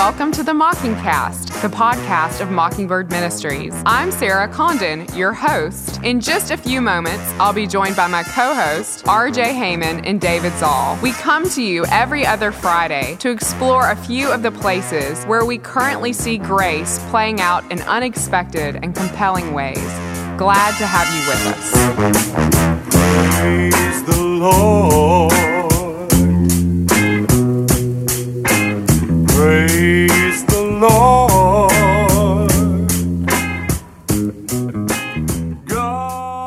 Welcome to the Mockingcast, the podcast of Mockingbird Ministries. I'm Sarah Condon, your host. In just a few moments, I'll be joined by my co host, RJ Heyman and David Zahl. We come to you every other Friday to explore a few of the places where we currently see grace playing out in unexpected and compelling ways. Glad to have you with us. Praise the Lord. Lord.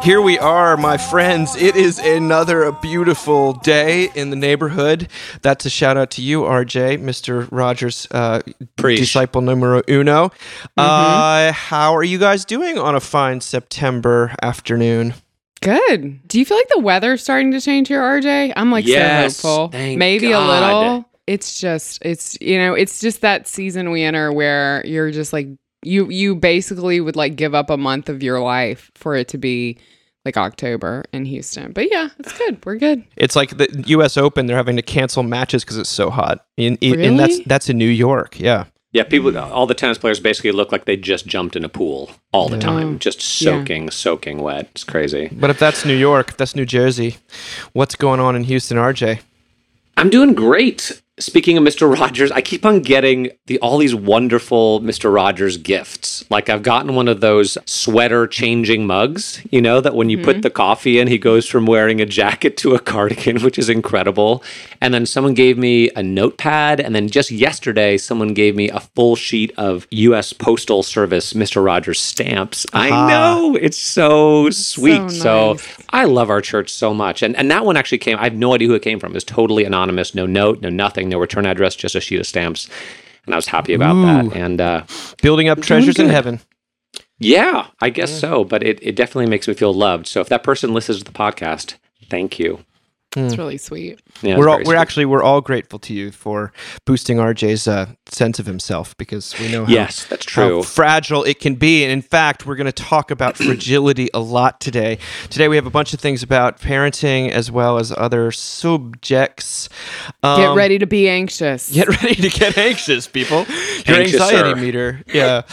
Here we are, my friends. It is another beautiful day in the neighborhood. That's a shout out to you, RJ, Mr. Rogers, uh, disciple numero uno. Uh, how are you guys doing on a fine September afternoon? Good. Do you feel like the weather's starting to change here, RJ? I'm like Yes, so hopeful. thank Maybe God. a little. It's just it's you know, it's just that season we enter where you're just like you you basically would like give up a month of your life for it to be like October in Houston. But yeah, it's good. We're good. It's like the U.S. Open; they're having to cancel matches because it's so hot. In, in- and that's that's in New York. Yeah, Yeah, people, all the tennis players basically look like they just jumped in a pool all the time, just soaking, soaking wet. It's crazy. but if that's New York, if that's New Jersey. What's going on in Houston, RJ? I'm doing great. Speaking of Mr. Rogers, I keep on getting the all these wonderful Mr. Rogers gifts. Like I've gotten one of those sweater changing mugs, you know, that when you put mm-hmm. the coffee in, he goes from wearing a jacket to a cardigan, which is incredible. And then someone gave me a notepad, and then just yesterday, someone gave me a full sheet of U.S. Postal Service Mr. Rogers stamps. I know it's so sweet. So, nice. I love our church so much. And and that one actually came, I have no idea who it came from. It's totally anonymous, no note, no nothing, no return address, just a sheet of stamps. And I was happy about Ooh. that. And uh, Building up treasures in heaven. yeah, I guess so. But it, it definitely makes me feel loved. So if that person listens to the podcast, thank you. It's really sweet. Yeah, we're all, we're sweet. actually we're all grateful to you for boosting RJ's uh, sense of himself because we know how, Yes, that's true. how fragile it can be. And in fact, we're going to talk about fragility a lot today. Today we have a bunch of things about parenting as well as other subjects. Um, Get ready to be anxious. Get ready to get anxious, people. Your Anxiouser. anxiety meter. Yeah.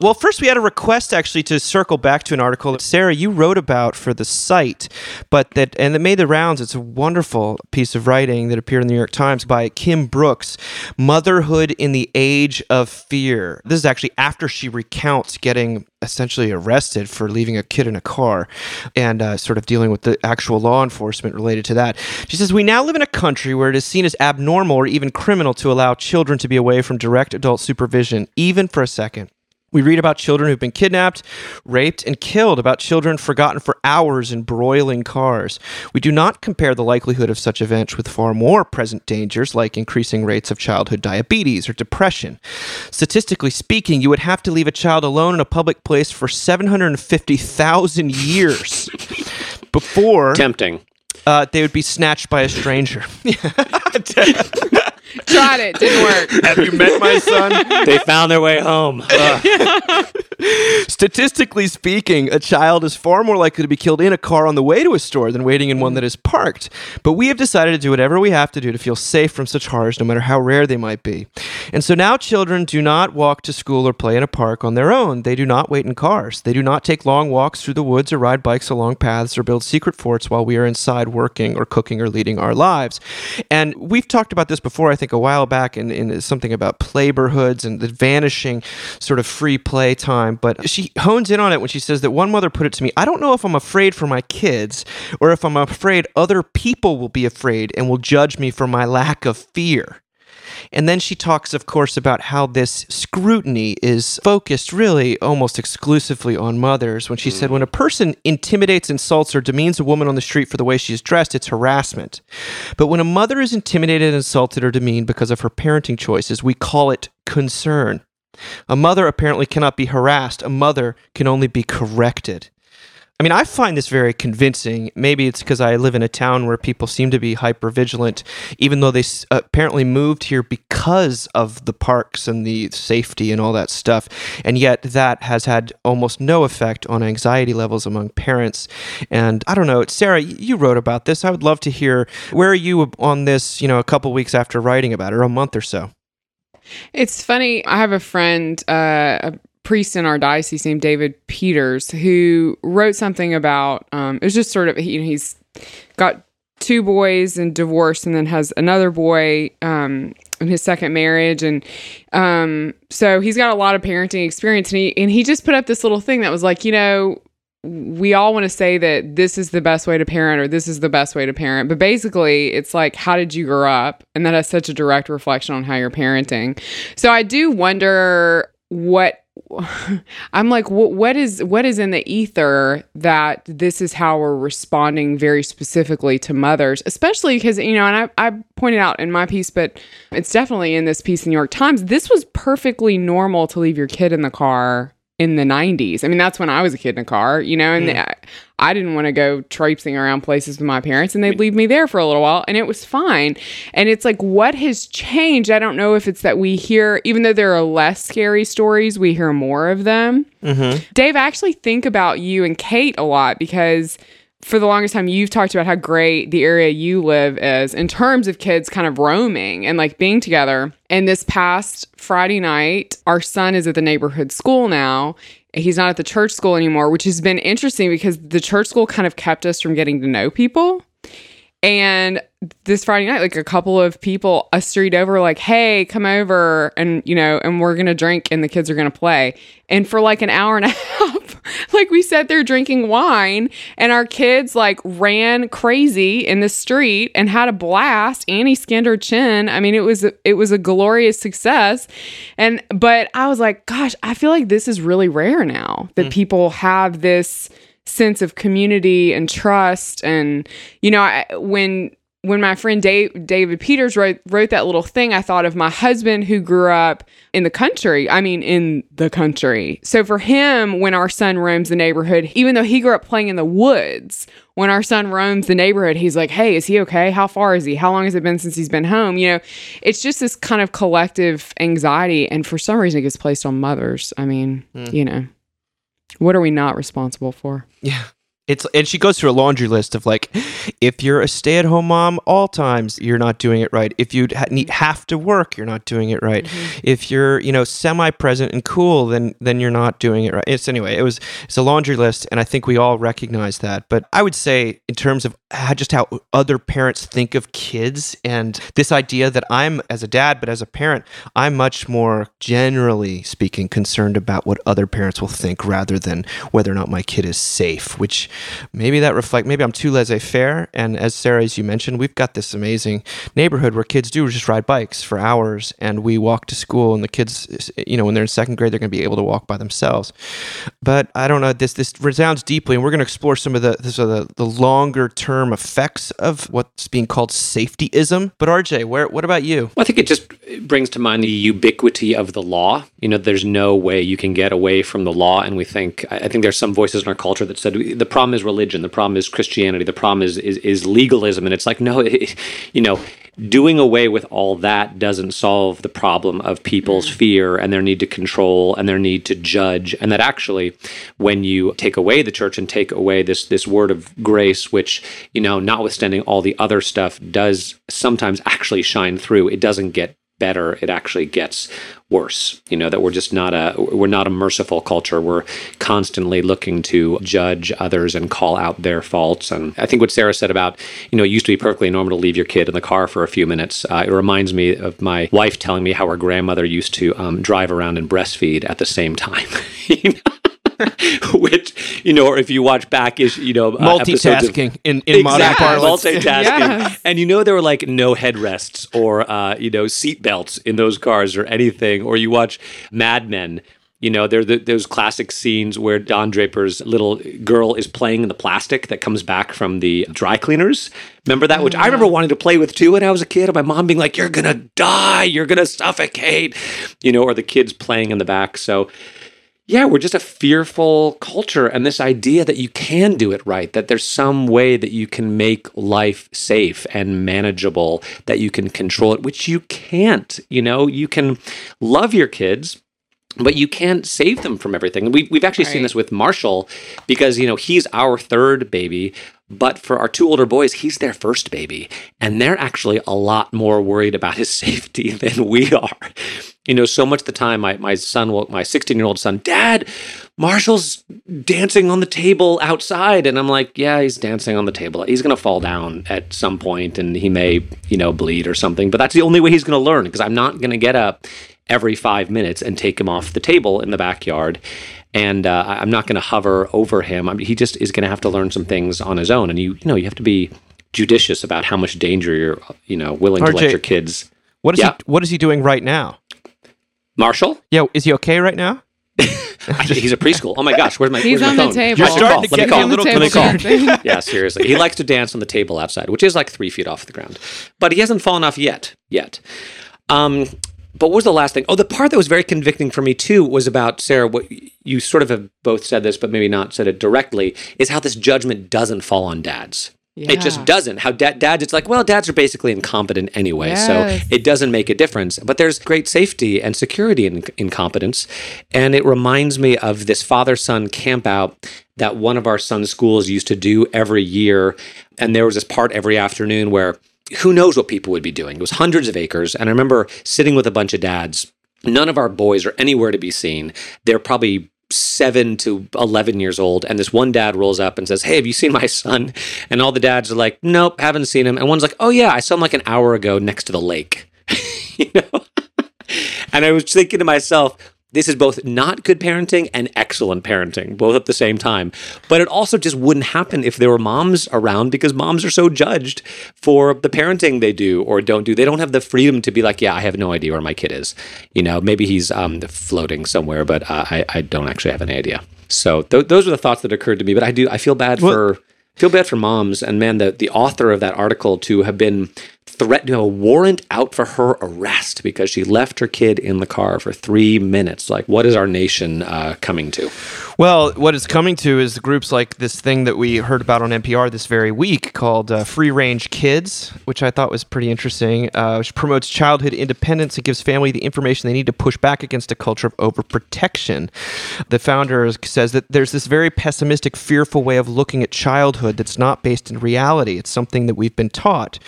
well, first we had a request actually to circle back to an article that Sarah you wrote about for the site, but that and that made the rounds. It's a wonderful piece of writing that appeared in the New York Times by Kim Brooks, "Motherhood in the Age of Fear." This is actually after she recounts getting essentially arrested for leaving a kid in a car and uh, sort of dealing with the actual law enforcement related to that. She says, We now live in a country where it is seen as abnormal or even criminal to allow children to be away from direct adult supervision, even for a second. We read about children who've been kidnapped, raped, and killed, about children forgotten for hours in broiling cars. We do not compare the likelihood of such events with far more present dangers like increasing rates of childhood diabetes or depression. Statistically speaking, you would have to leave a child alone in a public place for 750,000 years before Tempting. uh, they would be snatched by a stranger. Tried it, didn't work. Have you met my son? they found their way home. Statistically speaking, a child is far more likely to be killed in a car on the way to a store than waiting in one that is parked. But we have decided to do whatever we have to do to feel safe from such horrors, no matter how rare they might be. And so now children do not walk to school or play in a park on their own. They do not wait in cars. They do not take long walks through the woods or ride bikes along paths or build secret forts while we are inside working or cooking or leading our lives. And we've talked about this before, I think, a while back in, in something about playborhoods and the vanishing sort of free play time. But she hones in on it when she says that one mother put it to me I don't know if I'm afraid for my kids or if I'm afraid other people will be afraid and will judge me for my lack of fear. And then she talks, of course, about how this scrutiny is focused really almost exclusively on mothers. When she said, mm. when a person intimidates, insults, or demeans a woman on the street for the way she is dressed, it's harassment. But when a mother is intimidated, insulted, or demeaned because of her parenting choices, we call it concern. A mother apparently cannot be harassed, a mother can only be corrected. I mean, I find this very convincing. Maybe it's because I live in a town where people seem to be hyper vigilant, even though they apparently moved here because of the parks and the safety and all that stuff. And yet, that has had almost no effect on anxiety levels among parents. And I don't know, Sarah, you wrote about this. I would love to hear where are you on this, you know, a couple weeks after writing about it, or a month or so? It's funny. I have a friend, uh, a priest in our diocese named David Peters, who wrote something about. Um, it was just sort of know he's got two boys and divorced, and then has another boy um, in his second marriage, and um, so he's got a lot of parenting experience. And he and he just put up this little thing that was like, you know, we all want to say that this is the best way to parent or this is the best way to parent, but basically it's like, how did you grow up? And that has such a direct reflection on how you're parenting. So I do wonder what I'm like, what, what is what is in the ether that this is how we're responding very specifically to mothers, especially because you know, and I, I pointed out in my piece, but it's definitely in this piece in New York Times. This was perfectly normal to leave your kid in the car in the 90s. I mean, that's when I was a kid in a car, you know, and hmm. I, I didn't want to go traipsing around places with my parents and they'd leave me there for a little while and it was fine. And it's like, what has changed? I don't know if it's that we hear, even though there are less scary stories, we hear more of them. Mm-hmm. Dave, I actually think about you and Kate a lot because for the longest time you've talked about how great the area you live is in terms of kids kind of roaming and like being together. And this past Friday night, our son is at the neighborhood school now. He's not at the church school anymore, which has been interesting because the church school kind of kept us from getting to know people. And this Friday night, like a couple of people a street over, like, hey, come over and, you know, and we're going to drink and the kids are going to play. And for like an hour and a half, like we sat there drinking wine and our kids like ran crazy in the street and had a blast. Annie skinned her chin. I mean, it was, it was a glorious success. And, but I was like, gosh, I feel like this is really rare now that mm. people have this sense of community and trust. And you know I, when when my friend Dave, David Peters wrote wrote that little thing I thought of my husband who grew up in the country I mean in the country. So for him when our son roams the neighborhood even though he grew up playing in the woods when our son roams the neighborhood he's like hey is he okay? How far is he? How long has it been since he's been home? You know it's just this kind of collective anxiety and for some reason it gets placed on mothers I mean hmm. you know what are we not responsible for? Yeah. It's and she goes through a laundry list of like, if you're a stay-at-home mom, all times you're not doing it right. If you ha- need, have to work, you're not doing it right. Mm-hmm. If you're you know semi-present and cool, then then you're not doing it right. It's anyway. It was it's a laundry list, and I think we all recognize that. But I would say in terms of how, just how other parents think of kids and this idea that I'm as a dad, but as a parent, I'm much more generally speaking concerned about what other parents will think rather than whether or not my kid is safe. Which maybe that reflect maybe I'm too laissez-faire. And as Sarah, as you mentioned, we've got this amazing neighborhood where kids do just ride bikes for hours, and we walk to school, and the kids, you know, when they're in second grade, they're going to be able to walk by themselves. But I don't know. This this resounds deeply, and we're going to explore some of the this, the the longer term effects of what's being called safetyism. But RJ, where what about you? Well, I think it just brings to mind the ubiquity of the law. You know, there's no way you can get away from the law. And we think, I I think there's some voices in our culture that said the problem is religion, the problem is Christianity, the problem is is, is legalism. And it's like, no, it, you know, doing away with all that doesn't solve the problem of people's mm-hmm. fear and their need to control and their need to judge. And that actually, when you take away the church and take away this this word of grace, which you know, notwithstanding all the other stuff, does sometimes actually shine through. It doesn't get better it actually gets worse. You know that we're just not a we're not a merciful culture. We're constantly looking to judge others and call out their faults. And i think what sarah said about you know it used to be perfectly normal to leave your kid in the car for a few minutes. Uh, it reminds me of my wife telling me how her grandmother used to um, drive around and breastfeed at the same time. You know? which you know or if you watch back is you know uh, of- Multitasking in, in modern Exactly, parlance. multitasking. Yes. And you know there were like no headrests or uh, you know seat belts in those cars or anything. Or you watch Mad Men. You know, there are the, those classic scenes where Don Draper's little girl is playing in the plastic that comes back from the dry cleaners. Remember that? Which I remember wanting to play with too when I was a kid. And my mom being like, "You're gonna die. You're gonna suffocate," you know, or the kids playing in the back. So yeah, we're just a fearful culture. And this idea that you can do it right, that there's some way that you can make life safe and manageable, that you can control it, which you can't. You know, you can love your kids, but you can't save them from everything. We, we've actually seen this with Marshall because, you know, he's our third baby. But for our two older boys, he's their first baby. And they're actually a lot more worried about his safety than we are. You know, so much of the time, my, my son, will, my 16 year old son, Dad, Marshall's dancing on the table outside. And I'm like, yeah, he's dancing on the table. He's going to fall down at some point and he may, you know, bleed or something. But that's the only way he's going to learn because I'm not going to get up every five minutes and take him off the table in the backyard. And uh, I'm not going to hover over him. I mean, he just is going to have to learn some things on his own. And you, you know, you have to be judicious about how much danger you're, you know, willing to let your kids. What is Yeah. he? What is he doing right now? Marshall, Yeah, is he okay right now? He's a preschool. Oh my gosh, where's my? He's where's on my the phone? table. You're Let me starting call. to Let me get call. a little Let me call. dancing. yeah, seriously. He likes to dance on the table outside, which is like three feet off the ground. But he hasn't fallen off yet. Yet. Um, but what was the last thing? Oh, the part that was very convicting for me too was about Sarah. What you sort of have both said this, but maybe not said it directly, is how this judgment doesn't fall on dads. It just doesn't. How da- dads, it's like, well, dads are basically incompetent anyway, Yes. so it doesn't make a difference. But there's great safety and security in incompetence, and it reminds me of this father-son camp out that one of our son's schools used to do every year, and there was this part every afternoon where who knows what people would be doing. It was hundreds of acres, and I remember sitting with a bunch of dads. None of our boys are anywhere to be seen. They're probably seven to 11 years old. And this one dad rolls up and says, Hey, have you seen my son? And all the dads are like, Nope, haven't seen him. And one's like, Oh, yeah, I saw him like an hour ago next to the lake. you know? and I was thinking to myself, this is both not good parenting and excellent parenting, both at the same time. But it also just wouldn't happen if there were moms around because moms are so judged for the parenting they do or don't do. They don't have the freedom to be like, yeah, I have no idea where my kid is. You know, maybe he's um, floating somewhere, but uh, I, I don't actually have any idea. So th- those are the thoughts that occurred to me. But I do, I feel bad for feel bad for moms and man the, the author of that article to have been threatened to have a warrant out for her arrest because she left her kid in the car for three minutes like what is our nation uh, coming to Well, what it's coming to is groups like this thing that we heard about on NPR this very week called uh, Free Range Kids, which I thought was pretty interesting, uh, which promotes childhood independence and gives family the information they need to push back against a culture of overprotection. The founder says that there's this very pessimistic, fearful way of looking at childhood that's not based in reality. It's something that we've been taught.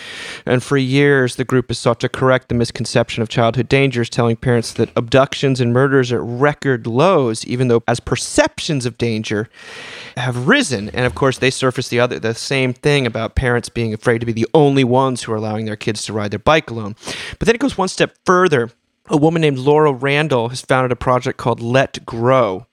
And for years, the group has sought to correct the misconception of childhood dangers, telling parents that abductions and murders are at record lows, even though as perceptions of danger have risen. And of course, they surface the other the same thing about parents being afraid to be the only ones who are allowing their kids to ride their bike alone. But then it goes one step further. A woman named Laura Randall has founded a project called Let Grow.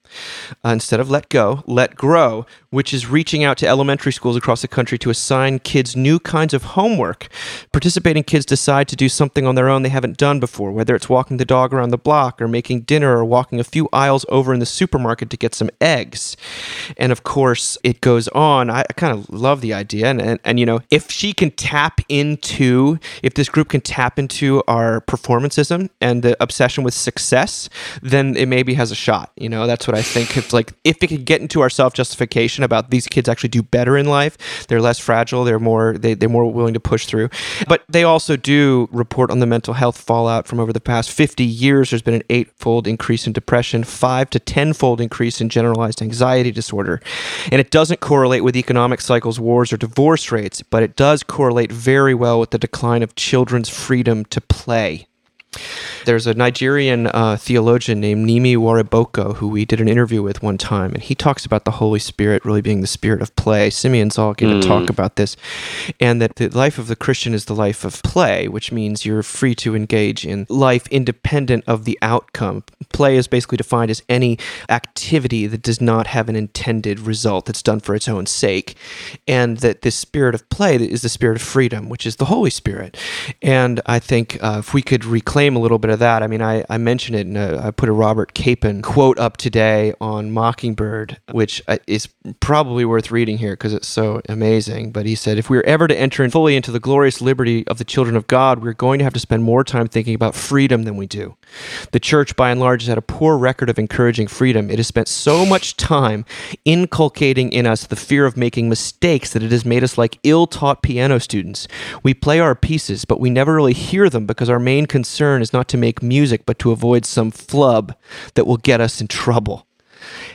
Uh, instead of let go, let grow, which is reaching out to elementary schools across the country to assign kids new kinds of homework. Participating kids decide to do something on their own they haven't done before, whether it's walking the dog around the block or making dinner or walking a few aisles over in the supermarket to get some eggs. And of course, it goes on. I, I kind of love the idea. And, and, and, you know, if she can tap into, if this group can tap into our performanceism and the obsession with success, then it maybe has a shot. You know, that's what I think. It's like if it could get into our self justification about these kids actually do better in life, they're less fragile, they're more they, they're more willing to push through. But they also do report on the mental health fallout from over the past 50 years. There's been an eightfold increase in depression, five to tenfold increase in generalized anxiety disorder. And it doesn't correlate with economic cycles, wars, or divorce rates, but it does correlate very well with the decline of children's freedom to play. There's a Nigerian uh, theologian named Nimi Wariboko who we did an interview with one time, and he talks about the Holy Spirit really being the spirit of play. Simeon Zahl's going to talk about this, and that the life of the Christian is the life of play, which means you're free to engage in life independent of the outcome. Play is basically defined as any activity that does not have an intended result that's done for its own sake, and that this spirit of play is the spirit of freedom, which is the Holy Spirit. And I think uh, if we could reclaim a little bit of that, I mean, I, I mentioned it, and I put a Robert Capon quote up today on Mockingbird, which uh, is probably worth reading here because it's so amazing. But he said, if we are ever to enter fully into the glorious liberty of the children of God, we're going to have to spend more time thinking about freedom than we do. The church, by and large, has had a poor record of encouraging freedom. It has spent so much time inculcating in us the fear of making mistakes that it has made us like ill taught piano students. We play our pieces, but we never really hear them because our main concern is not to make make music, but to avoid some flub that will get us in trouble.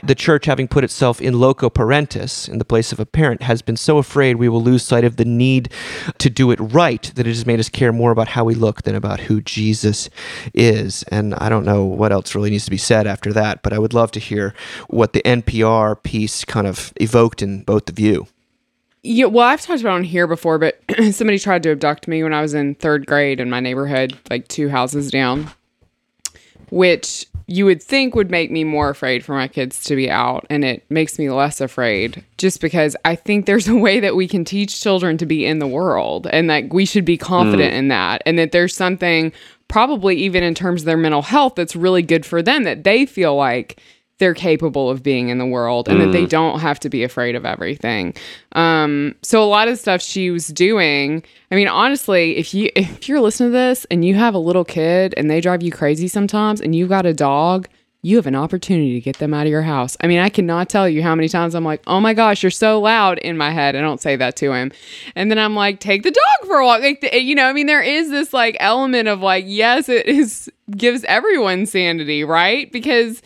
The church, having put itself in loco parentis, in the place of a parent, has been so afraid we will lose sight of the need to do it right that it has made us care more about how we look than about who Jesus is. And I don't know what else really needs to be said after that, but I would love to hear what the NPR piece kind of evoked in both of you. Yeah, well, I've talked about it on here before, but somebody tried to abduct me when I was in third grade in my neighborhood, like two houses down, which you would think would make me more afraid for my kids to be out. And it makes me less afraid just because I think there's a way that we can teach children to be in the world and that we should be confident mm. in that. And that there's something, probably even in terms of their mental health, that's really good for them that they feel like they're capable of being in the world and that they don't have to be afraid of everything. Um, so a lot of stuff she was doing, I mean, honestly, if you if you're listening to this and you have a little kid and they drive you crazy sometimes and you've got a dog, you have an opportunity to get them out of your house. I mean, I cannot tell you how many times I'm like, oh my gosh, you're so loud in my head. I don't say that to him. And then I'm like, take the dog for a walk. Like, the, you know, I mean, there is this like element of like, yes, it is gives everyone sanity, right? Because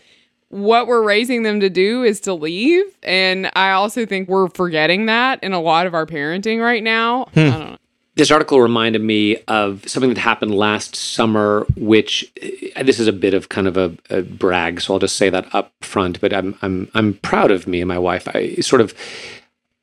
what we're raising them to do is to leave. And I also think we're forgetting that in a lot of our parenting right now. I don't know. This article reminded me of something that happened last summer, which uh, this is a bit of kind of a, a brag, so I'll just say that up front. But I'm I'm I'm proud of me and my wife. I sort of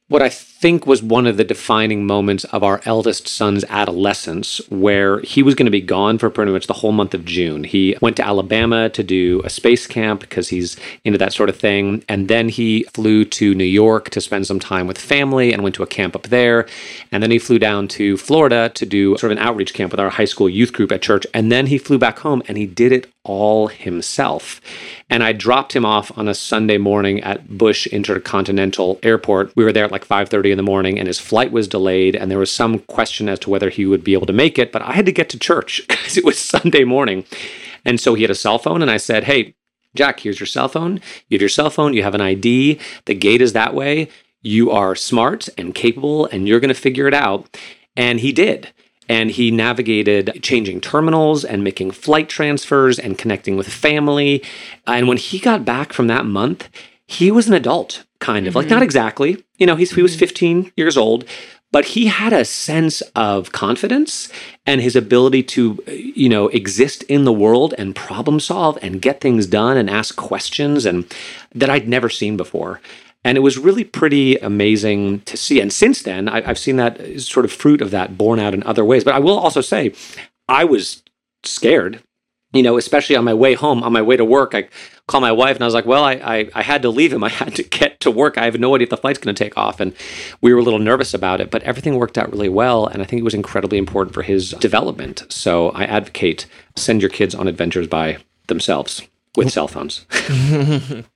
what I think was one of the defining moments of our eldest son's adolescence, where he was going to be gone for pretty much the whole month of June. He went to Alabama to do a space camp because he's into that sort of thing. And then he flew to New York to spend some time with family and went to a camp up there. And then he flew down to Florida to do sort of an outreach camp with our high school youth group at church. And then he flew back home and he did it all himself. And I dropped him off on a Sunday morning at Bush Intercontinental Airport. We were there at like 5:30 in the morning and his flight was delayed and there was some question as to whether he would be able to make it, but I had to get to church because it was Sunday morning. And so he had a cell phone and I said, "Hey, Jack, here's your cell phone. You have your cell phone, you have an ID, the gate is that way. You are smart and capable and you're going to figure it out." And he did and he navigated changing terminals and making flight transfers and connecting with family. And when he got back from that month, he was an adult, kind of like not mm-hmm. exactly. You know, he's, he was mm-hmm. 15 years old, but he had a sense of confidence and his ability to, you know, exist in the world and problem solve and get things done and ask questions and that I'd never seen before. And it was really pretty amazing to see. And since then, I, I've seen that sort of fruit of that borne out in other ways. But I will also say, I was scared, you know, especially on my way home, on my way to work. I called my wife and I was like, well, I, I, I had to leave him. I had to get to work. I have no idea if the flight's going to take off. And we were a little nervous about it, but everything worked out really well. And I think it was incredibly important for his development. So I advocate send your kids on adventures by themselves with cell phones.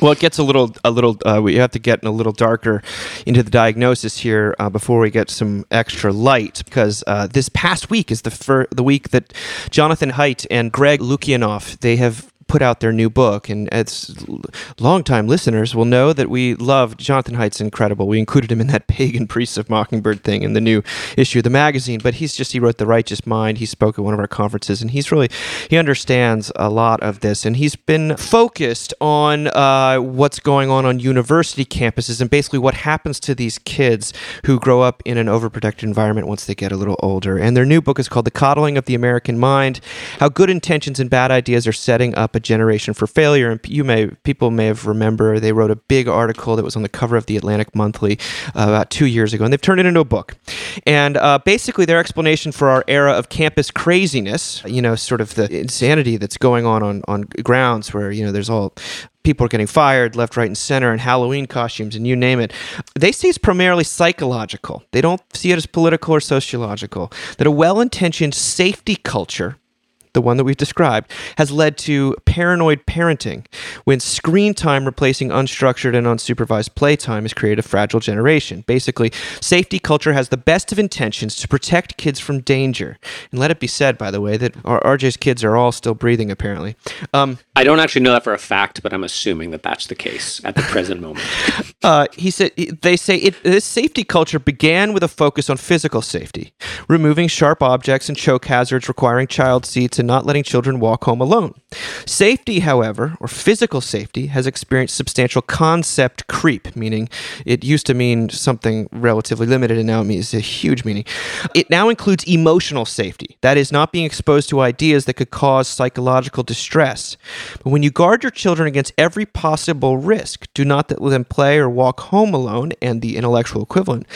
Well, it gets a little, a little. Uh, we have to get a little darker into the diagnosis here uh, before we get some extra light, because uh, this past week is the fir- the week that Jonathan Haidt and Greg Lukianoff they have put out their new book, and it's longtime listeners will know that we love Jonathan Haidt's incredible. We included him in that pagan priests of Mockingbird thing in the new issue of the magazine. But he's just he wrote The Righteous Mind. He spoke at one of our conferences, and he's really he understands a lot of this, and he's been focused on uh, what's going on on university campuses and basically what happens to these kids who grow up in an overprotected environment once they get a little older. And their new book is called The Coddling of the American Mind: How Good Intentions and Bad Ideas Are Setting Up a generation for failure. And you may people may have remember they wrote a big article that was on the cover of the Atlantic Monthly uh, about two years ago, and they've turned it into a book. And uh, basically, their explanation for our era of campus craziness, you know, sort of the insanity that's going on on on grounds where you know there's all people are getting fired left, right, and center, and Halloween costumes, and you name it. They see it's primarily psychological. They don't see it as political or sociological. That a well intentioned safety culture the one that we've described, has led to paranoid parenting when screen time replacing unstructured and unsupervised playtime has created a fragile generation. Basically, safety culture has the best of intentions to protect kids from danger. And let it be said, by the way, that our RJ's kids are all still breathing, apparently. Um, I don't actually know that for a fact, but I'm assuming that that's the case at the present moment. uh, he said they say it, this safety culture began with a focus on physical safety, removing sharp objects and choke hazards, requiring child seats to not letting children walk home alone. Safety, however, or physical safety, has experienced substantial concept creep, meaning it used to mean something relatively limited and now it means a huge meaning. It now includes emotional safety, that is, not being exposed to ideas that could cause psychological distress. But when you guard your children against every possible risk, do not let them play or walk home alone, and the intellectual equivalent,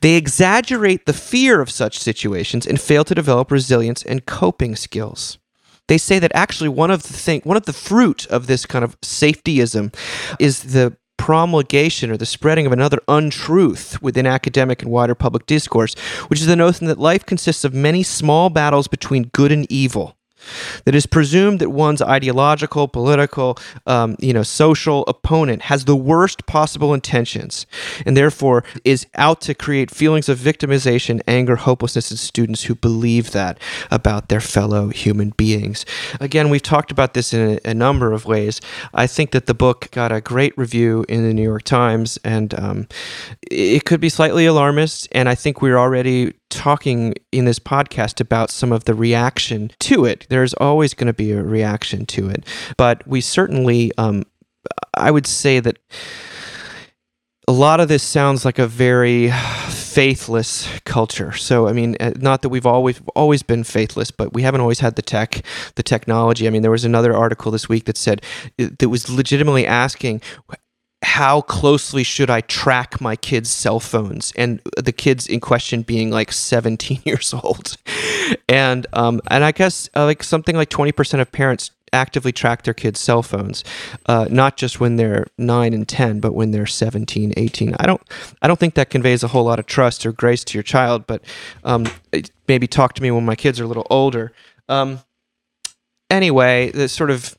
they exaggerate the fear of such situations and fail to develop resilience and coping skills they say that actually one of the thing one of the fruit of this kind of safetyism is the promulgation or the spreading of another untruth within academic and wider public discourse, which is the notion that life consists of many small battles between good and evil that is presumed that one's ideological, political, um, you know, social opponent has the worst possible intentions, and therefore is out to create feelings of victimization, anger, hopelessness in students who believe that about their fellow human beings. Again, we've talked about this in a, a number of ways. I think that the book got a great review in the New York Times, and um, it could be slightly alarmist. And I think we're already talking in this podcast about some of the reaction to it. There's always going to be a reaction to it, but we certainly, um, I would say that a lot of this sounds like a very faithless culture. So I mean, uh, not that we've always always been faithless, but we haven't always had the tech, the technology. I mean, there was another article this week that said that was legitimately asking how closely should I track my kids' cell phones? And the kids in question being like 17 years old. And um, and I guess uh, like something like 20% of parents actively track their kids' cell phones, uh, not just when they're 9 and 10, but when they're 17, 18. I don't I don't think that conveys a whole lot of trust or grace to your child, but um, maybe talk to me when my kids are a little older. Um, anyway, the sort of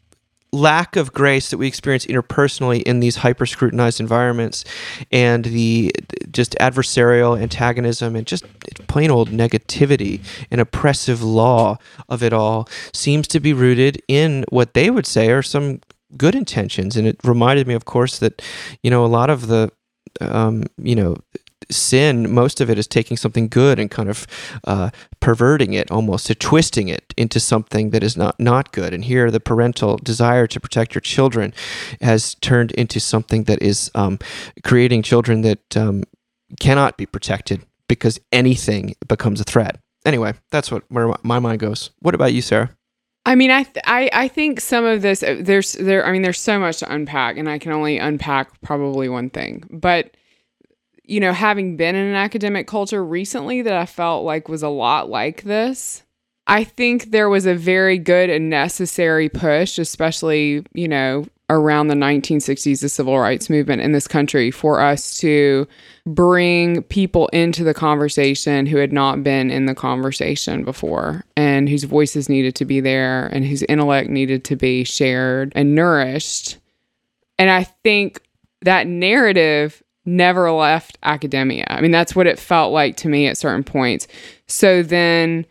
lack of grace that we experience interpersonally in these hyper scrutinized environments and the just adversarial antagonism and just plain old negativity and oppressive law of it all seems to be rooted in what they would say are some good intentions. And it reminded me of course that you know a lot of the um, you know sin, most of it is taking something good and kind of uh, perverting it almost, to twisting it into something that is not, not good. And here, the parental desire to protect your children has turned into something that is um, creating children that um, cannot be protected because anything becomes a threat. Anyway, that's what where my mind goes. What about you, Sarah? I mean, I, th- I I think some of this uh, there's there. I mean, there's so much to unpack, and I can only unpack probably one thing. But you know, having been in an academic culture recently that I felt like was a lot like this, I think there was a very good and necessary push, especially, you know, around the 1960s, the civil rights movement in this country, for us to bring people into the conversation who had not been in the conversation before and whose voices needed to be there and whose intellect needed to be shared and nourished. And I think that narrative never left academia. I mean, that's what it felt like to me at certain points. So then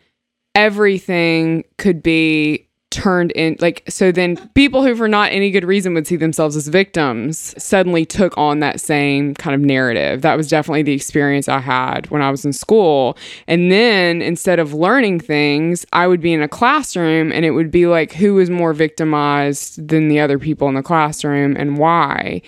everything could be turned in like so then people who for not any good reason would see themselves as victims suddenly took on that same kind of narrative that was definitely the experience i had when i was in school and then instead of learning things i would be in a classroom and it would be like who was more victimized than the other people in the classroom and why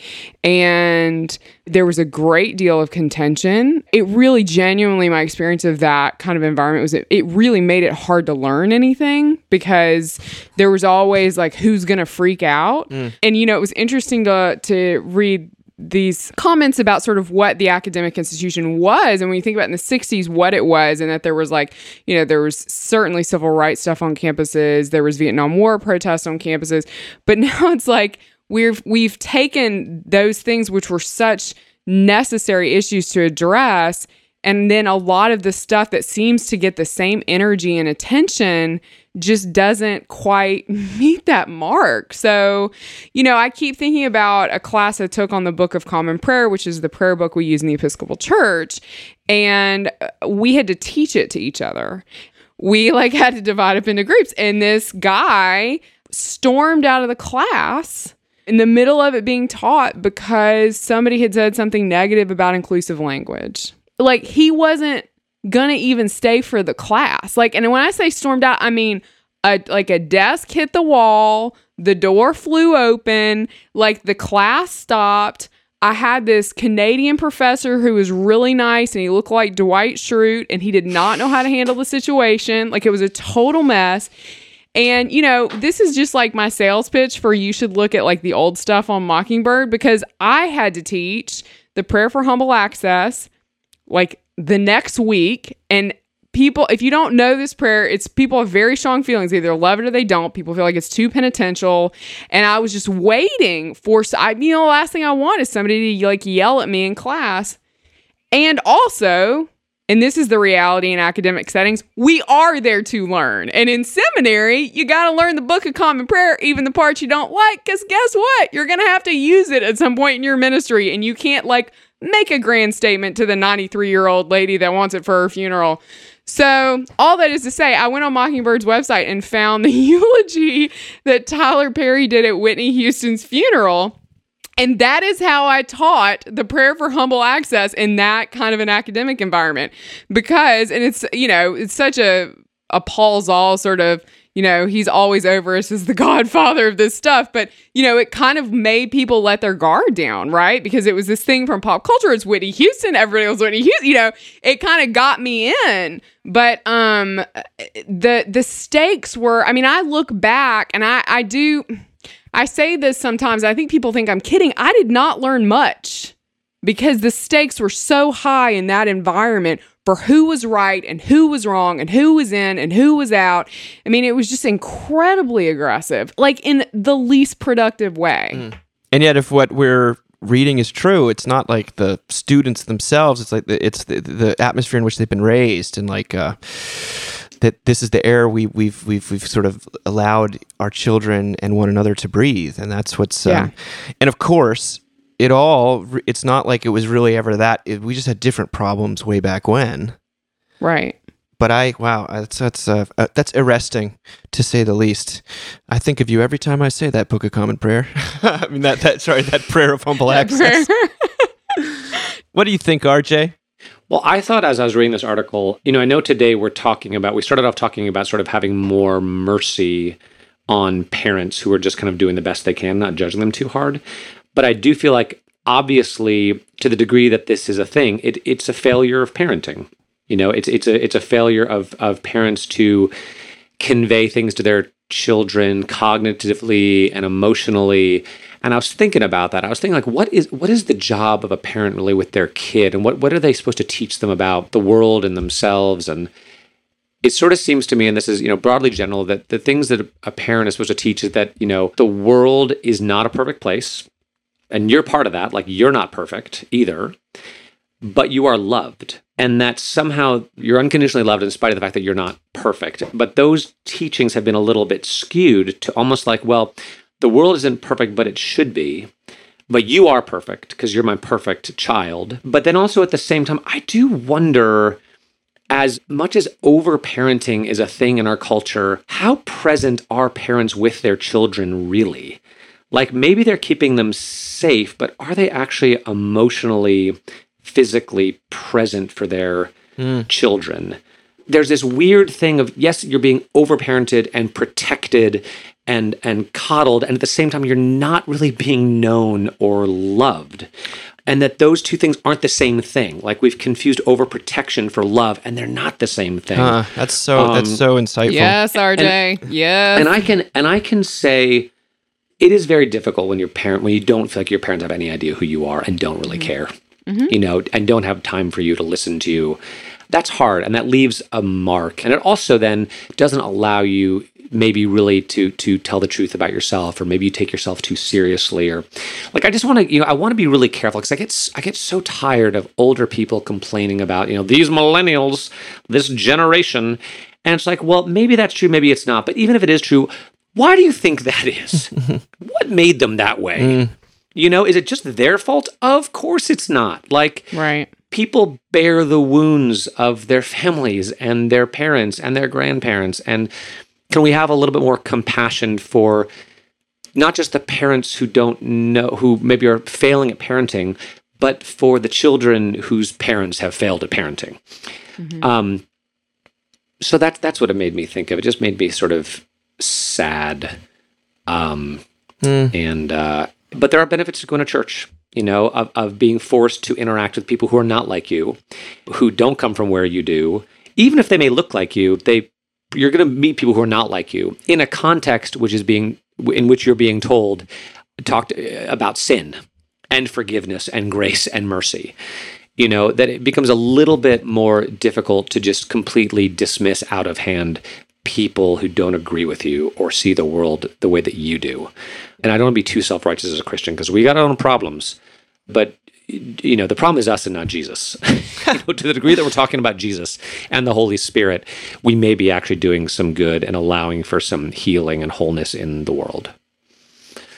and there was a great deal of contention. It really genuinely, my experience of that kind of environment was it, it really made it hard to learn anything because there was always like who's gonna freak out. Mm. And you know, it was interesting to to read these comments about sort of what the academic institution was and when you think about in the 60s what it was and that there was like you know there was certainly civil rights stuff on campuses there was vietnam war protests on campuses but now it's like we've we've taken those things which were such necessary issues to address and then a lot of the stuff that seems to get the same energy and attention just doesn't quite meet that mark. So, you know, I keep thinking about a class I took on the Book of Common Prayer, which is the prayer book we use in the Episcopal Church, and uh, we had to teach it to each other. We like had to divide up into groups, and this guy stormed out of the class in the middle of it being taught because somebody had said something negative about inclusive language. Like he wasn't gonna even stay for the class. Like, and when I say stormed out, I mean a like a desk hit the wall, the door flew open, like the class stopped. I had this Canadian professor who was really nice and he looked like Dwight Schrute and he did not know how to handle the situation. Like it was a total mess. And you know, this is just like my sales pitch for you should look at like the old stuff on Mockingbird because I had to teach the prayer for humble access like the next week. And people if you don't know this prayer it's people have very strong feelings. They either love it or they don't. People feel like it's too penitential. And i was just waiting for I, you know the last thing i want is somebody to like yell at me in class. And also and this is the reality in academic settings. We are there to learn. And in seminary you got to learn the book of common prayer even the parts you don't like because guess what? You're gonna have to use it at some point in your ministry. And you can't like make a grand statement to the 93 year old lady that wants it for her funeral. So, all that is to say, I went on Mockingbird's website and found the eulogy that Tyler Perry did at Whitney Houston's funeral. And that is how I taught the prayer for humble access in that kind of an academic environment. Because, and it's, you know, it's such a, a Paul Zahl sort of you know, he's always over us as the godfather of this stuff. But, you know, it kind of made people let their guard down, right? Because it was this thing from pop culture. It's Whitney Houston. Everybody was Whitney Houston. You know, it kind of got me in. But um the the stakes were, I mean, I look back and I, I do I say this sometimes. I think people think I'm kidding. I did not learn much because the stakes were so high in that environment for who was right and who was wrong and who was in and who was out. I mean, it was just incredibly aggressive, like in the least productive way. Mm. And yet, if what we're reading is true, it's not like the students themselves. It's like the, it's the, the atmosphere in which they've been raised, and like uh, that this is the air we, we've we've we've sort of allowed our children and one another to breathe, and that's what's. Um, yeah. And of course, it all it's not like it was really ever that it, we just had different problems way back when. Right. But i wow that's that's uh, uh, that's arresting to say the least. I think of you every time i say that book of common prayer. I mean that that sorry that prayer of humble access. what do you think rj well, I thought as I was reading this article, you know, I know today we're talking about, we started off talking about sort of having more mercy on parents who are just kind of doing the best they can, not judging them too hard. But I do feel like, obviously, to the degree that this is a thing, it, it's a failure of parenting. You know, it's it's a it's a failure of of parents to convey things to their children cognitively and emotionally. And I was thinking about that. I was thinking like what is what is the job of a parent really with their kid? And what what are they supposed to teach them about the world and themselves? And it sort of seems to me, and this is, you know, broadly general, that the things that a parent is supposed to teach is that, you know, the world is not a perfect place. And you're part of that. Like you're not perfect either. But you are loved. And that somehow you're unconditionally loved in spite of the fact that you're not perfect. But those teachings have been a little bit skewed to almost like well the world isn't perfect but it should be but you are perfect because you're my perfect child but then also at the same time i do wonder as much as overparenting is a thing in our culture how present are parents with their children really like maybe they're keeping them safe, but are they actually emotionally, physically present for their mm. children? There's this weird thing of yes, you're being overparented and protected and and coddled, and at the same time, you're not really being known or loved. And that those two things aren't the same thing. Like we've confused overprotection for love, and they're not the same thing. Uh, that's so um, that's so insightful. Yes, RJ. And, yes. And I can and I can say it is very difficult when your parent when you don't feel like your parents have any idea who you are and don't really mm-hmm. care mm-hmm. you know and don't have time for you to listen to you that's hard and that leaves a mark and it also then doesn't allow you maybe really to to tell the truth about yourself or maybe you take yourself too seriously or like i just want to you know i want to be really careful because i get i get so tired of older people complaining about you know these millennials this generation and it's like well maybe that's true maybe it's not but even if it is true why do you think that is? what made them that way? Mm. You know, is it just their fault? Of course it's not. Like, right. people bear the wounds of their families and their parents and their grandparents. And can we have a little bit more compassion for not just the parents who don't know, who maybe are failing at parenting, but for the children whose parents have failed at parenting? Mm-hmm. Um, so that's that's what it made me think of. It just made me sort of sad. Um, and uh, but there are benefits to going to church. You know, of, of being forced to interact with people who are not like you, who don't come from where you do. Even if they may look like you, they you're going to meet people who are not like you in a context which is being in which you're being told talked uh, about sin and forgiveness and grace and mercy. You know that it becomes a little bit more difficult to just completely dismiss out of hand people who don't agree with you or see the world the way that you do. And i don't want to be too self-righteous as a christian because we got our own problems but you know the problem is us and not jesus you know, to the degree that we're talking about jesus and the holy spirit we may be actually doing some good and allowing for some healing and wholeness in the world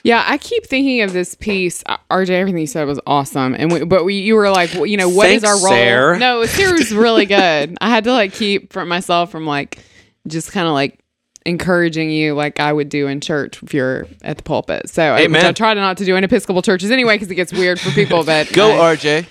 Yeah, I keep thinking of this piece. Uh, RJ, everything you said was awesome, and we, but we, you were like, well, you know, what is Thanks, our role? Sarah. No, Sarah was really good. I had to like keep from myself from like just kind of like encouraging you like I would do in church if you're at the pulpit. So I, Amen. I try to not to do in Episcopal churches anyway because it gets weird for people. But Go, I- RJ.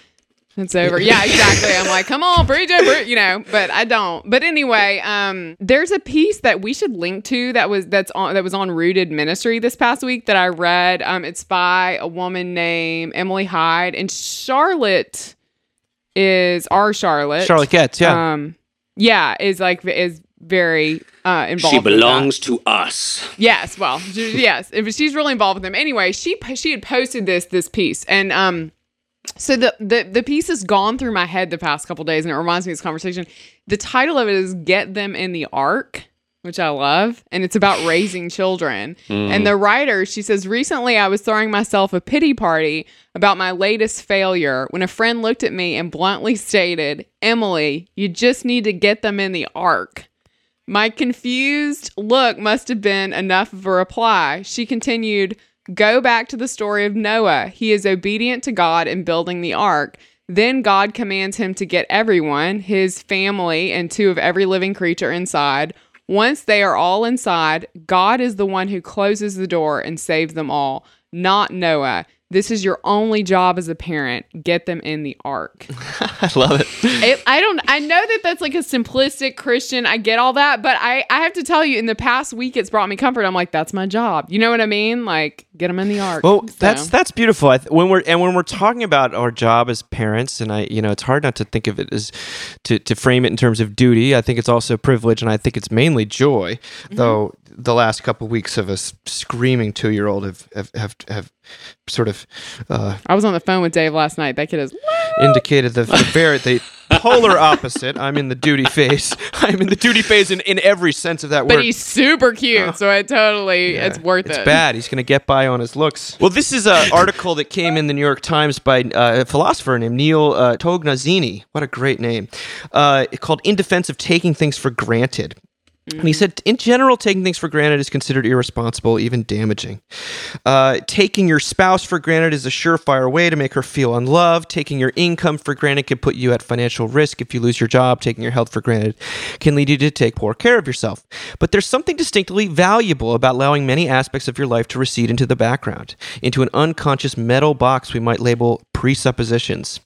it's over. Yeah, exactly. I'm like, come on, it, you know, but I don't. But anyway, um, there's a piece that we should link to that was that's on that was on Rooted Ministry this past week that I read. Um, it's by a woman named Emily Hyde, and Charlotte is our Charlotte. Charlotte Getz, yeah. Um, yeah, is like is very uh involved. she belongs to us Yes, well, yes, if she's really involved with them. Anyway, she she had posted this this piece, and um, so the the the piece has gone through my head the past couple days, and it reminds me of this conversation. The title of it is "Get Them in the Ark." Which I love, and it's about raising children. And the writer, she says, recently I was throwing myself a pity party about my latest failure when a friend looked at me and bluntly stated, Emily, you just need to get them in the ark. My confused look must have been enough of a reply. She continued, Go back to the story of Noah. He is obedient to God in building the ark. Then God commands him to get everyone, his family, and two of every living creature inside. Once they are all inside, God is the one who closes the door and saves them all, not Noah. This is your only job as a parent. Get them in the ark. I love it. It, I don't. I know that that's like a simplistic Christian. I get all that, but I I have to tell you, in the past week, it's brought me comfort. I'm like, that's my job. You know what I mean? Like, get them in the ark. Well, So- that's that's beautiful. I th- when we're and when we're talking about our job as parents, and I, you know, it's hard not to think of it as to to frame it in terms of duty. I think it's also privilege, and I think it's mainly joy. Mm-hmm. Though the last couple of weeks of a screaming two year old have, have have have sort of uh, I was on the phone with Dave last night. That kid is. indicated the, the very the polar opposite. I'm in the duty phase. I'm in the duty phase in, in every sense of that word. But he's super cute, so I totally. it's worth it's it. It's bad. He's going to get by on his looks. Well, this is an article that came in the New York Times by uh, a philosopher named Neal uh, Tognazzini. What a great name. Uh, called In Defense of Taking Things for Granted. And he said, in general, taking things for granted is considered irresponsible, even damaging. Uh, taking your spouse for granted is a surefire way to make her feel unloved. Taking your income for granted can put you at financial risk if you lose your job. Taking your health for granted can lead you to take poor care of yourself. But there's something distinctly valuable about allowing many aspects of your life to recede into the background, into an unconscious metal box we might label presuppositions.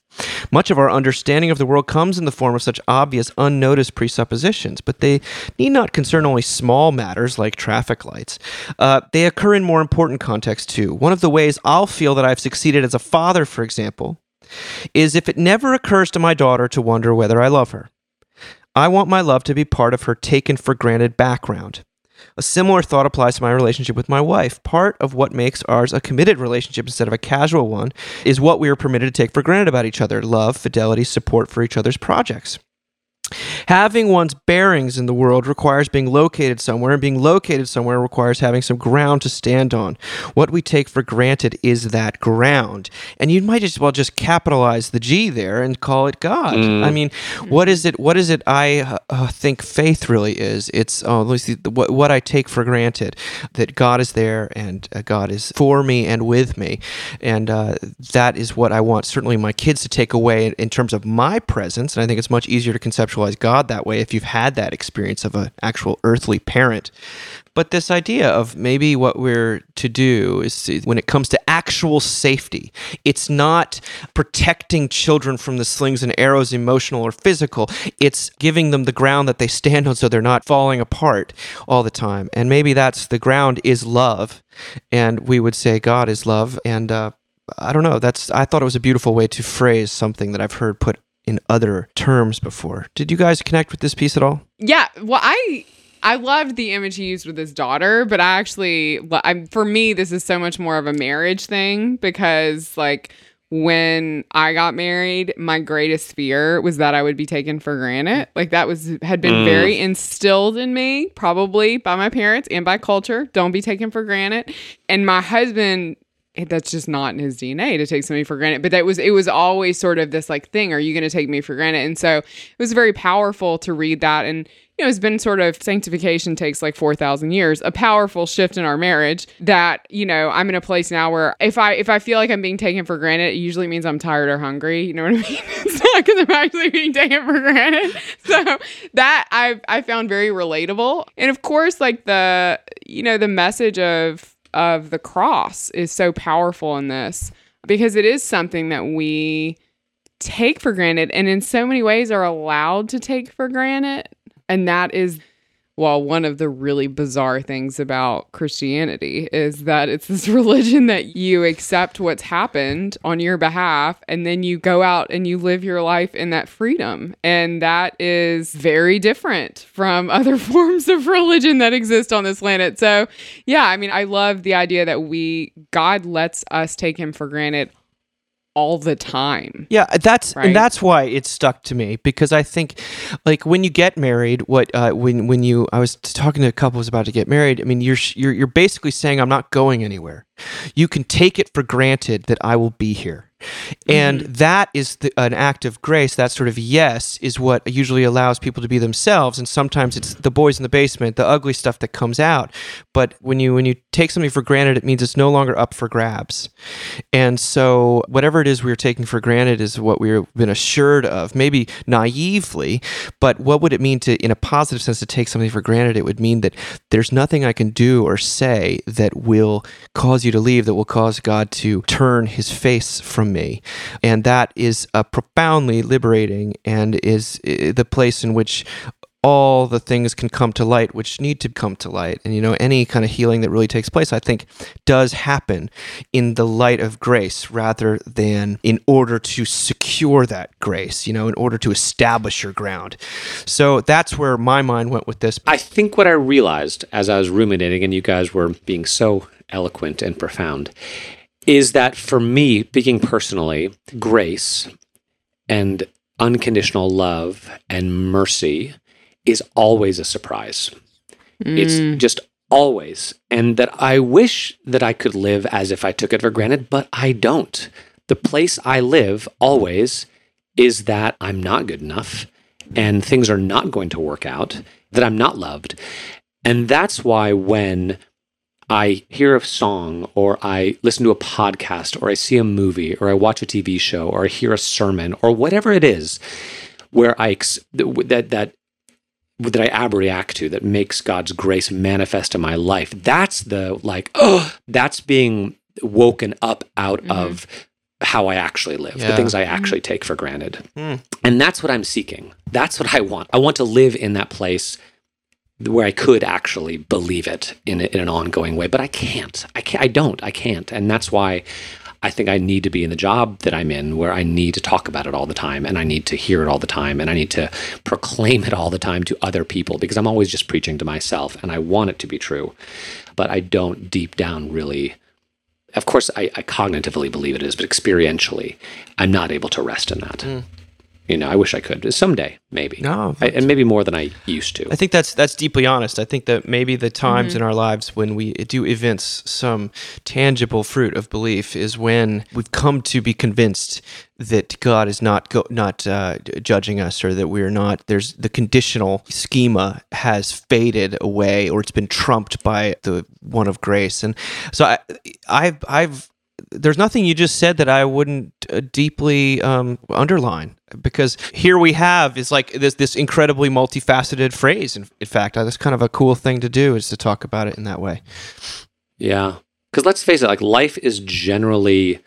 Much of our understanding of the world comes in the form of such obvious, unnoticed presuppositions, but they need not concern only small matters like traffic lights. Uh, they occur in more important contexts too. One of the ways I'll feel that I've succeeded as a father, for example, is if it never occurs to my daughter to wonder whether I love her. I want my love to be part of her taken for granted background. A similar thought applies to my relationship with my wife. Part of what makes ours a committed relationship instead of a casual one is what we are permitted to take for granted about each other love, fidelity, support for each other's projects. Having one's bearings in the world requires being located somewhere, and being located somewhere requires having some ground to stand on. What we take for granted is that ground. And you might as well just capitalize the G there and call it God. I mean, what is it? What is it I uh, uh, think faith really is? It's uh, let me see, what, what I take for granted that God is there and uh, God is for me and with me. And uh, that is what I want, certainly, my kids to take away in, in terms of my presence. And I think it's much easier to conceptualize God that way if you've had that experience of an actual earthly parent. But this idea of maybe what we're to do is to, when it comes to actual safety, it's not protecting children from the slings and arrows, emotional or physical. It's giving them the ground that they stand on so they're not falling apart all the time. And maybe that's the ground is love. And we would say God is love. And uh, I don't know. That's I thought it was a beautiful way to phrase something that I've heard put in other terms before. Did you guys connect with this piece at all? Yeah, well, I I loved the image he used with his daughter, but I actually, I'm for me, this is so much more of a marriage thing because like when I got married, my greatest fear was that I would be taken for granted. Like that was had been mm. very instilled in me, probably by my parents and by culture. Don't be taken for granted. And my husband that's just not in his DNA to take somebody for granted. But that was it was always sort of this like thing, are you going to take me for granted? And so it was very powerful to read that and you know, it's been sort of sanctification takes like 4,000 years, a powerful shift in our marriage that, you know, I'm in a place now where if I if I feel like I'm being taken for granted, it usually means I'm tired or hungry, you know what I mean? it's not cuz I'm actually being taken for granted. So that I I found very relatable. And of course, like the you know, the message of of the cross is so powerful in this because it is something that we take for granted and in so many ways are allowed to take for granted. And that is well, one of the really bizarre things about Christianity is that it's this religion that you accept what's happened on your behalf and then you go out and you live your life in that freedom. And that is very different from other forms of religion that exist on this planet. So, yeah, I mean, I love the idea that we, God lets us take him for granted all the time. Yeah, that's Right. and that's why it stuck to me because I think, like when you get married, what uh, when when you I was talking to a couple who's about to get married. I mean, you're you're you're basically saying I'm not going anywhere. You can take it for granted that I will be here. And mm-hmm. that is the, an act of grace. That sort of yes is what usually allows people to be themselves. And sometimes it's the boys in the basement, the ugly stuff that comes out. But when you when you take something for granted, it means it's no longer up for grabs. And so whatever it is we are taking for granted is what we've been assured of, maybe naively. But what would it mean to, in a positive sense, to take something for granted? It would mean that there's nothing I can do or say that will cause you to leave, that will cause God to turn his face from me. And that is uh, profoundly liberating and is the place in which all the things can come to light which need to come to light. And you know any kind of healing that really takes place i think does happen in the light of grace rather than in order to secure that grace you know in order to establish your ground. So that's where my mind went with this. I think what I realized as I was ruminating, and you guys were being so eloquent and profound, is that for me, speaking personally, grace and unconditional love and mercy is always a surprise. It's mm. just always. And that I wish that I could live as if I took it for granted, but I don't. The place I live always is that I'm not good enough and things are not going to work out, that I'm not loved. And that's why when I hear a song or I listen to a podcast or I see a movie or I watch a TV show or I hear a sermon or whatever it is where I ex- that that that I abreact to that makes God's grace manifest in my life. That's the like oh that's being woken up out of how I actually live, the things I actually take for granted. Hmm. And that's what I'm seeking. That's what I want. I want to live in that place where I could actually believe it in, in an ongoing way, but I can't. I can't. I don't. I can't. And that's why I think I need to be in the job that I'm in, where I need to talk about it all the time, and I need to hear it all the time, and I need to proclaim it all the time to other people because I'm always just preaching to myself, and I want it to be true, but I don't deep down really. Of course, I, I cognitively believe it is, but experientially, I'm not able to rest in that. Mm. You know, I wish I could someday, maybe. No, I, and maybe more than I used to. I think that's that's deeply honest. I think that maybe the times in our lives when we do evince some tangible fruit of belief is when we've come to be convinced that God is not go, not uh, judging us, or that we're not. There's the conditional schema has faded away, or it's been trumped by the one of grace. And so I, I've I've there's nothing you just said that I wouldn't uh, deeply um, underline because here we have is like this this incredibly multifaceted phrase. In, in fact, that's kind of a cool thing to do is to talk about it in that way. Yeah. Because let's face it, like life is generally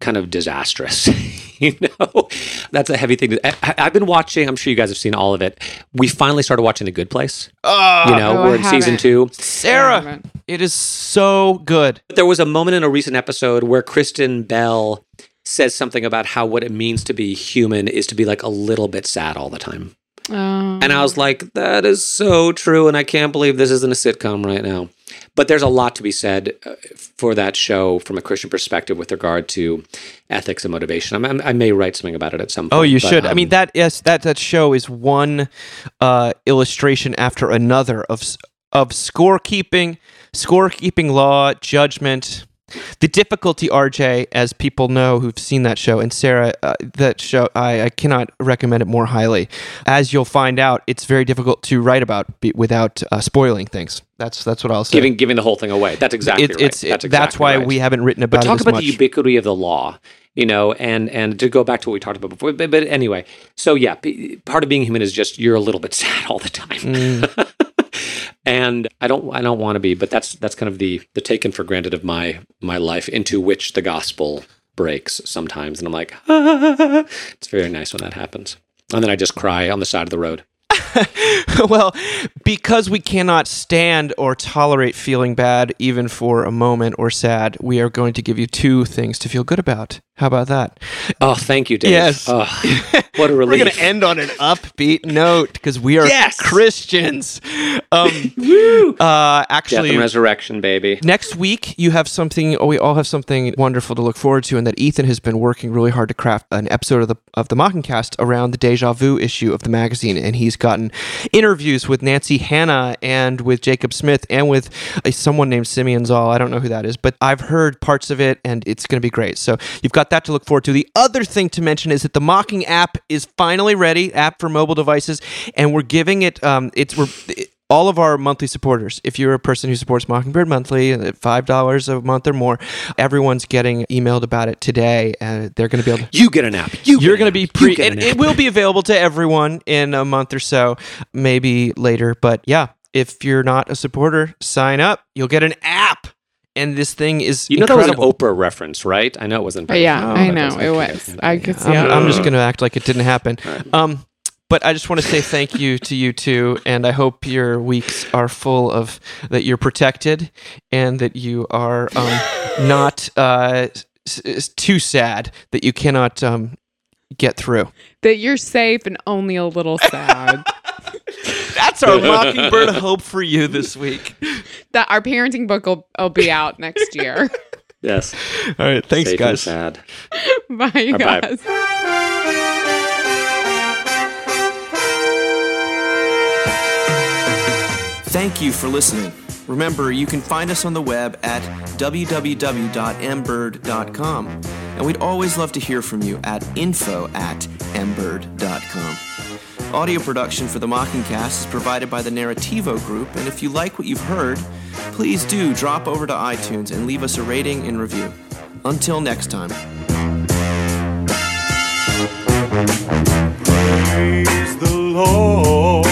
kind of disastrous. you know, that's a heavy thing. To, I, I've been watching, I'm sure you guys have seen all of it. We finally started watching The Good Place. Oh, You know, I we're in season haven't. two. Sarah, it is so good. But there was a moment in a recent episode where Kristen Bell says something about how what it means to be human is to be like a little bit sad all the time. Oh. And I was like, that is so true. And I can't believe this isn't a sitcom right now. But there's a lot to be said uh, for that show from a Christian perspective with regard to ethics and motivation. I'm, I'm- i may write something about it at some point. Oh, you but, should. I mean um, that yes, that that show is one uh, illustration after another of of scorekeeping, scorekeeping law, judgment. The difficulty, RJ, as people know who've seen that show, and Sarah, uh, that show, I, I cannot recommend it more highly. As you'll find out, it's very difficult to write about be, without uh, spoiling things. That's that's what I'll say. giving giving the whole thing away. That's exactly It- right. it's that's, that's why right. we haven't written But about talk it as about much. the ubiquity of the law, you know, and and to go back to what we talked about before. But, but anyway, so yeah, p- part of being human is just you're a little bit sad all the time. Mm. and I don't I don't want to be, but that's that's kind of the the taken for granted of my my life into which the gospel breaks sometimes, and I'm like, it's very nice when that happens, and then I just cry on the side of the road. well, because we cannot stand or tolerate feeling bad, even for a moment or sad, we are going to give you two things to feel good about. How about that? Oh, thank you, Dave. Yes. Oh, what a relief. We're going to end on an upbeat note because we are Yes! Christians. Um, uh, Death actually, and resurrection, baby. Next week, you have something. Oh, we all have something wonderful to look forward to, and that Ethan has been working really hard to craft an episode of the of the Mockingcast around the Deja Vu issue of the magazine, and he's gotten interviews with Nancy Hanna and with Jacob Smith and with uh, someone named Simeon Zahl. I don't know who that is, but I've heard parts of it, and it's going to be great. So you've got that to look forward to. The other thing to mention is that the Mocking app is finally ready, app for mobile devices, and we're giving it. Um, it's we're. all of our monthly supporters, if you're a person who supports Mockingbird monthly at five dollars a month or more, everyone's getting emailed about it today, and they're going to be able to. You get an app. You You're going to be pre. It, it will be available to everyone in a month or so, maybe later. But yeah, if you're not a supporter, sign up. You'll get an app, and this thing is You know incredible. that was an Oprah reference, right? I know it wasn't. But yeah, Oh, I know it okay, was. I could see I'm. I'm just going to act like it didn't happen. Um, but I just want to say thank you to you too, and I hope your weeks are full of that you're protected and that you are um, not uh, s- s- too sad that you cannot um, get through. that you're safe and only a little sad. That's our mockingbird hope for you this week. that our parenting book will, will be out next year. Yes. All right, thanks, Safe and guys. sad. Bye, you Bye-bye. guys. Thank you for listening. Remember, you can find us on the web at www.mbird.com. And we'd always love to hear from you at info at mbird.com. Audio production for the Mockingcast is provided by the Narrativo Group, and if you like what you've heard, please do drop over to iTunes and leave us a rating and review. Until next time. Praise the Lord.